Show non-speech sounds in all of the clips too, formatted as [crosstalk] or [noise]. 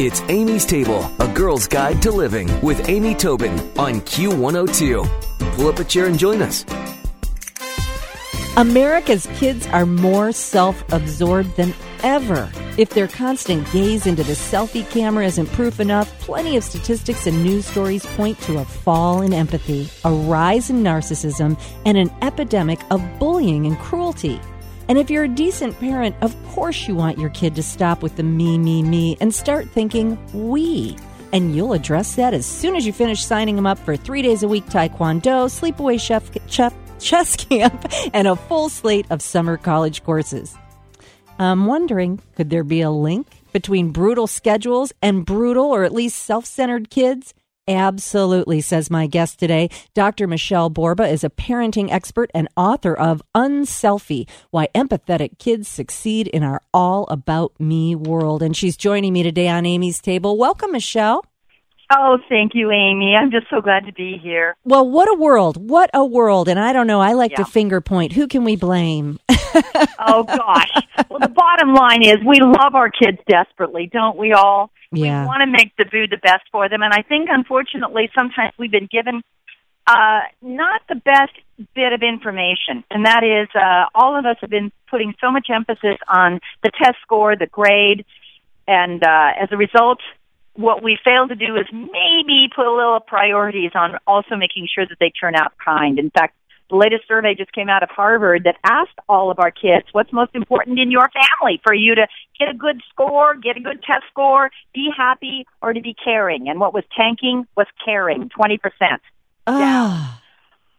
It's Amy's Table, a girl's guide to living with Amy Tobin on Q102. Pull up a chair and join us. America's kids are more self absorbed than ever. If their constant gaze into the selfie camera isn't proof enough, plenty of statistics and news stories point to a fall in empathy, a rise in narcissism, and an epidemic of bullying and cruelty. And if you're a decent parent, of course you want your kid to stop with the me, me, me and start thinking we. And you'll address that as soon as you finish signing them up for three days a week taekwondo, sleepaway chef, chef, chess [laughs] camp, and a full slate of summer college courses. I'm wondering could there be a link between brutal schedules and brutal or at least self centered kids? Absolutely, says my guest today. Dr. Michele Borba is a parenting expert and author of Unselfie Why Empathetic Kids Succeed in Our All About Me World. And she's joining me today on Amy's Table. Welcome, Michele. Oh, thank you, Amy. I'm just so glad to be here. Well, what a world. What a world. And I don't know, I like yeah. to finger point. Who can we blame? [laughs] oh, gosh. Well, the bottom line is we love our kids desperately, don't we all? Yeah. We want to make the food the best for them. And I think, unfortunately, sometimes we've been given uh, not the best bit of information. And that is, uh, all of us have been putting so much emphasis on the test score, the grade. And uh, as a result, what we fail to do is maybe put a little priorities on also making sure that they turn out kind. In fact, the latest survey just came out of Harvard that asked all of our kids what's most important in your family for you to get a good score, get a good test score, be happy, or to be caring. And what was tanking was caring, 20%. Ah.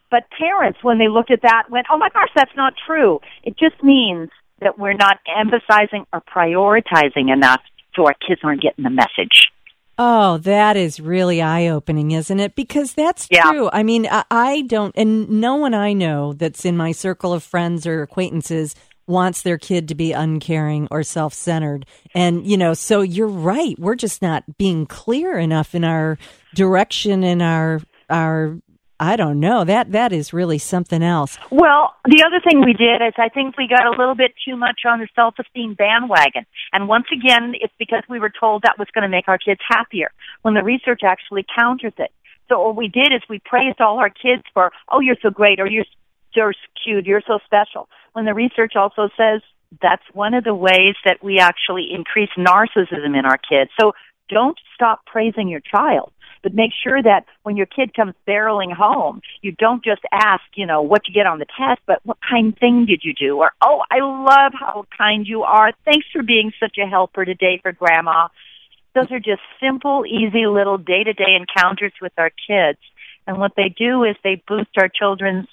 But parents, when they looked at that, went, oh my gosh, that's not true. It just means that we're not emphasizing or prioritizing enough so our kids aren't getting the message. Oh, that is really eye opening, isn't it? Because that's yeah. true. I mean, I, I don't, and no one I know that's in my circle of friends or acquaintances wants their kid to be uncaring or self centered. And, you know, so you're right. We're just not being clear enough in our direction and our, our I don't know. That that is really something else. Well, the other thing we did is I think we got a little bit too much on the self-esteem bandwagon. And once again, it's because we were told that was going to make our kids happier when the research actually counters it. So what we did is we praised all our kids for, "Oh, you're so great," or "You're you're cute," "You're so special." When the research also says that's one of the ways that we actually increase narcissism in our kids. So don't stop praising your child but make sure that when your kid comes barreling home, you don't just ask, you know, what you get on the test, but what kind thing did you do? Or, oh, I love how kind you are. Thanks for being such a helper today for grandma. Those are just simple, easy little day-to-day encounters with our kids. And what they do is they boost our children's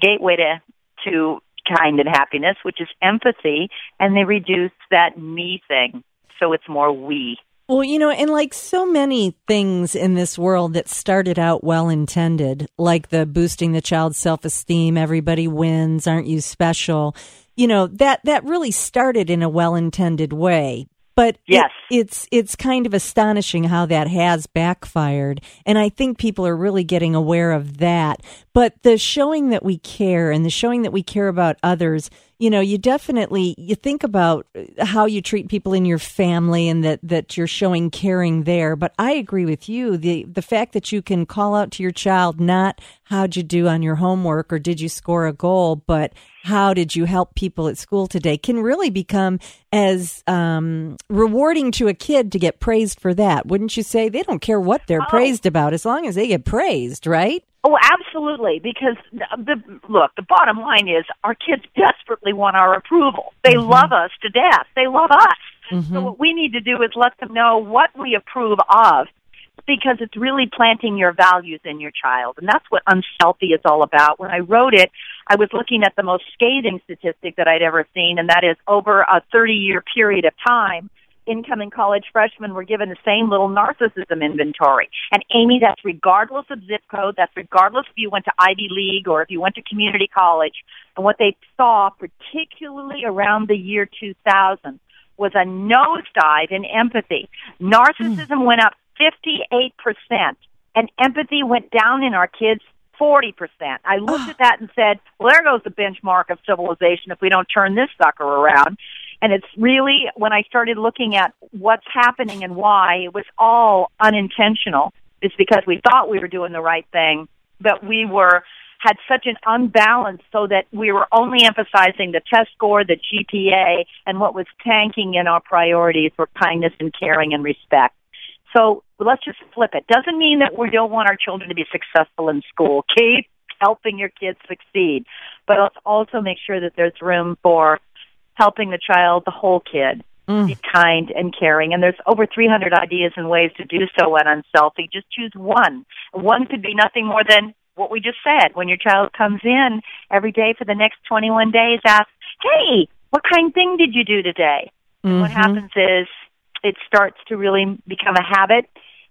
gateway to, to kind and happiness, which is empathy, and they reduce that me thing. So it's more we. Well, you know, and like so many things in this world that started out well intended, like the boosting the child's self esteem, everybody wins, aren't you special? You know, that that really started in a well intended way. But yes. It, it's it's kind of astonishing how that has backfired, and I think people are really getting aware of that. But the showing that we care and the showing that we care about others you know, you definitely you think about how you treat people in your family and that that you're showing caring there. But I agree with you. The the fact that you can call out to your child not how'd you do on your homework or did you score a goal, but how did you help people at school today can really become as um, rewarding to a kid to get praised for that. Wouldn't you say? They don't care what they're oh. praised about as long as they get praised, right? Oh, absolutely. Because the look, the bottom line is our kids desperately want our approval. They mm-hmm. love us to death. They love us. Mm-hmm. So what we need to do is let them know what we approve of because it's really planting your values in your child. And that's what Unselfie is all about. When I wrote it, I was looking at the most scathing statistic that I'd ever seen, and that is over a 30 year period of time, incoming college freshmen were given the same little narcissism inventory. And Amy, that's regardless of zip code, that's regardless if you went to Ivy League or if you went to community college. And what they saw, particularly around the year 2000, was a nosedive in empathy. Narcissism mm. went up 58%, and empathy went down in our kids 40%. I looked at that and said, well, there goes the benchmark of civilization if we don't turn this sucker around. And it's really when I started looking at what's happening and why. It was all unintentional. It's because we thought we were doing the right thing, but we were had such an unbalance so that we were only emphasizing the test score, the GPA, and what was tanking in our priorities were kindness and caring and respect. So let's just flip it. Doesn't mean that we don't want our children to be successful in school. Keep helping your kids succeed, but let's also make sure that there's room for helping the child, the whole kid, mm. be kind and caring. And there's over 300 ideas and ways to do so at Unselfie. Just choose one. One could be nothing more than what we just said. When your child comes in every day for the next 21 days, ask, hey, what kind thing did you do today? Mm-hmm. And what mm-hmm. happens is it starts to really become a habit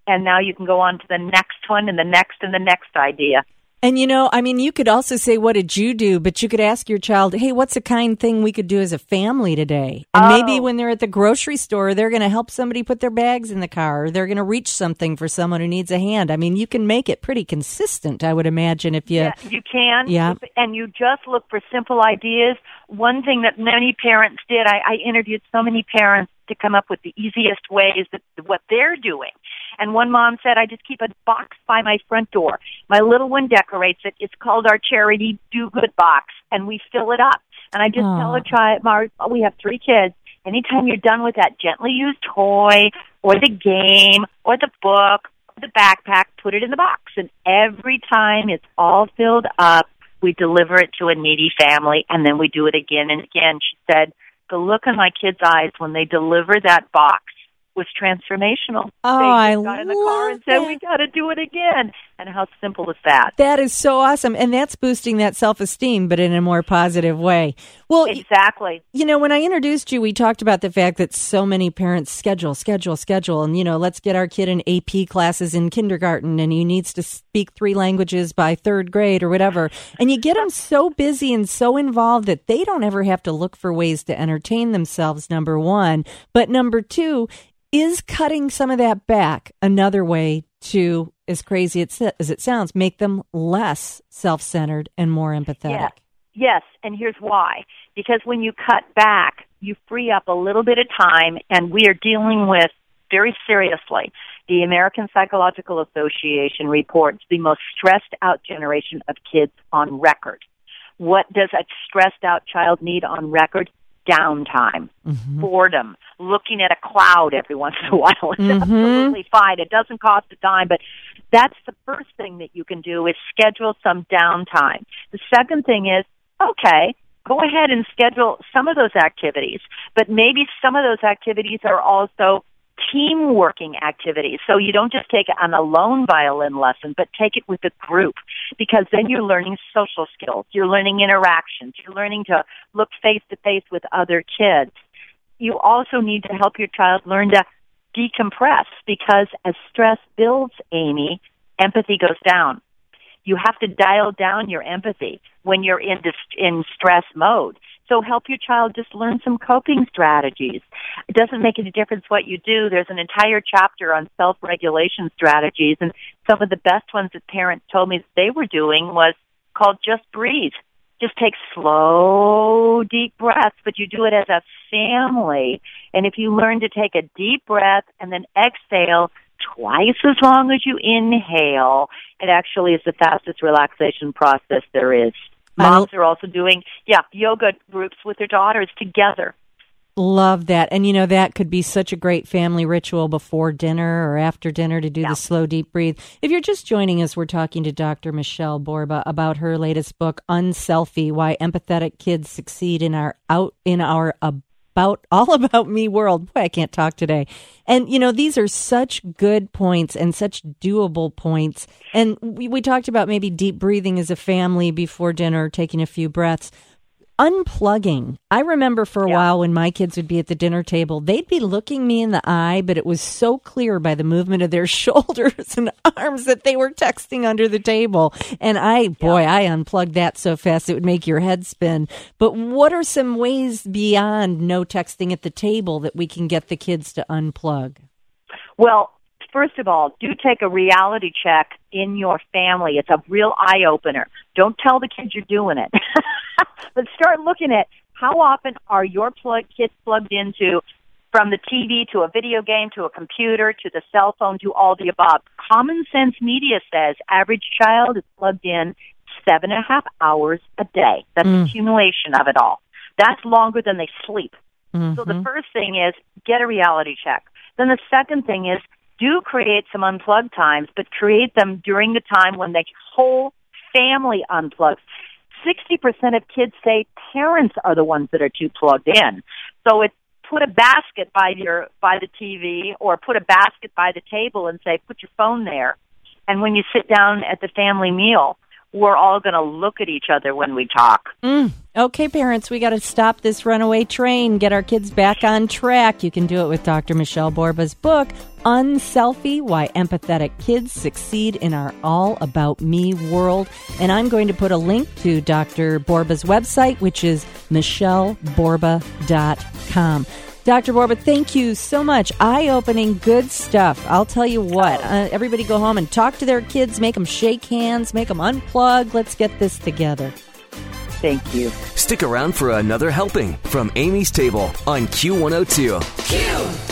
and now you can go on to the next one and the next and the next idea. And you know, I mean, you could also say, "What did you do?" But you could ask your child, "Hey, what's a kind thing we could do as a family today?" And oh. maybe when they're at the grocery store, they're going to help somebody put their bags in the car, or they're going to reach something for someone who needs a hand. I mean, you can make it pretty consistent, I would imagine, if you. Yeah, you can. Yeah. And you just look for simple ideas. One thing that many parents did, I, I interviewed so many parents to come up with the easiest ways that what they're doing. And one mom said, I just keep a box by my front door. My little one decorates it. It's called our charity do good box and we fill it up. And I just Aww. tell a child, Mar, we have three kids. Anytime you're done with that gently used toy or the game or the book or the backpack, put it in the box. And every time it's all filled up, we deliver it to a needy family and then we do it again and again. She said, the look in my kids' eyes when they deliver that box was transformational. Oh, they I got in the car and said, that. "We got to do it again." And how simple is that? That is so awesome, and that's boosting that self-esteem, but in a more positive way. Well, exactly. You know, when I introduced you, we talked about the fact that so many parents schedule, schedule, schedule, and you know, let's get our kid in AP classes in kindergarten, and he needs to speak three languages by third grade or whatever, and you get them [laughs] so busy and so involved that they don't ever have to look for ways to entertain themselves. Number one, but number two is cutting some of that back another way to, as crazy as it sounds, make them less self centered and more empathetic? Yeah. Yes, and here's why. Because when you cut back, you free up a little bit of time, and we are dealing with very seriously. The American Psychological Association reports the most stressed out generation of kids on record. What does a stressed out child need on record? downtime, mm-hmm. boredom, looking at a cloud every once in a [laughs] while is mm-hmm. absolutely fine. It doesn't cost a dime, but that's the first thing that you can do is schedule some downtime. The second thing is, okay, go ahead and schedule some of those activities, but maybe some of those activities are also team working activities. So you don't just take it on a lone violin lesson, but take it with a group because then you're learning social skills. You're learning interactions. You're learning to look face to face with other kids. You also need to help your child learn to decompress because as stress builds, Amy, empathy goes down. You have to dial down your empathy when you're in, in stress mode. So help your child just learn some coping strategies. It doesn't make any difference what you do. There's an entire chapter on self-regulation strategies and some of the best ones that parents told me they were doing was called just breathe. Just take slow, deep breaths, but you do it as a family. And if you learn to take a deep breath and then exhale twice as long as you inhale, it actually is the fastest relaxation process there is. Moms are also doing, yeah, yoga groups with their daughters together. Love that. And you know, that could be such a great family ritual before dinner or after dinner to do yeah. the slow, deep breathe. If you're just joining us, we're talking to Dr. Michele Borba about her latest book, Unselfie Why Empathetic Kids Succeed in Our Out in Our about [laughs] all about me world. Boy, I can't talk today. And you know, these are such good points and such doable points. And we, we talked about maybe deep breathing as a family before dinner, taking a few breaths unplugging. I remember for a yeah. while when my kids would be at the dinner table, they'd be looking me in the eye, but it was so clear by the movement of their [laughs] shoulders and arms that they were texting under the table. And I, boy, I unplugged that so fast it would make your head spin. But what are some ways beyond no texting at the table that we can get the kids to unplug? Well, first of all, do take a reality check in your family. It's a real eye opener. Don't tell the kids you're doing it. [laughs] but start looking at how often are your plug, kids plugged into from the TV to a video game to a computer to the cell phone to all the above. Common sense media says average child is plugged in seven and a half hours a day. That's mm. accumulation of it all. That's longer than they sleep. Mm-hmm. So the mm-hmm. first thing is get a reality check. Then the second thing is do create some unplugged times, but create them during the time when the whole family unplugs. 60% of kids say parents are the ones that are too plugged in. So it's put a basket by your by the TV or put a basket by the table and say put your phone there. And when you sit down at the family meal, we're all going to look at each other when we talk. Mm. Okay, parents, we got to stop this runaway train, get our kids back on track. You can do it with Dr. Michele Borba's book, Unselfie Why Empathetic Kids Succeed in Our All About Me World. And I'm going to put a link to Dr. Borba's website, which is micheleborba.com. Dr. Borba, thank you so much. Eye opening, good stuff. I'll tell you what, uh, everybody go home and talk to their kids, make them shake hands, make them unplug. Let's get this together. Thank you. Stick around for another helping from Amy's Table on Q102. Q!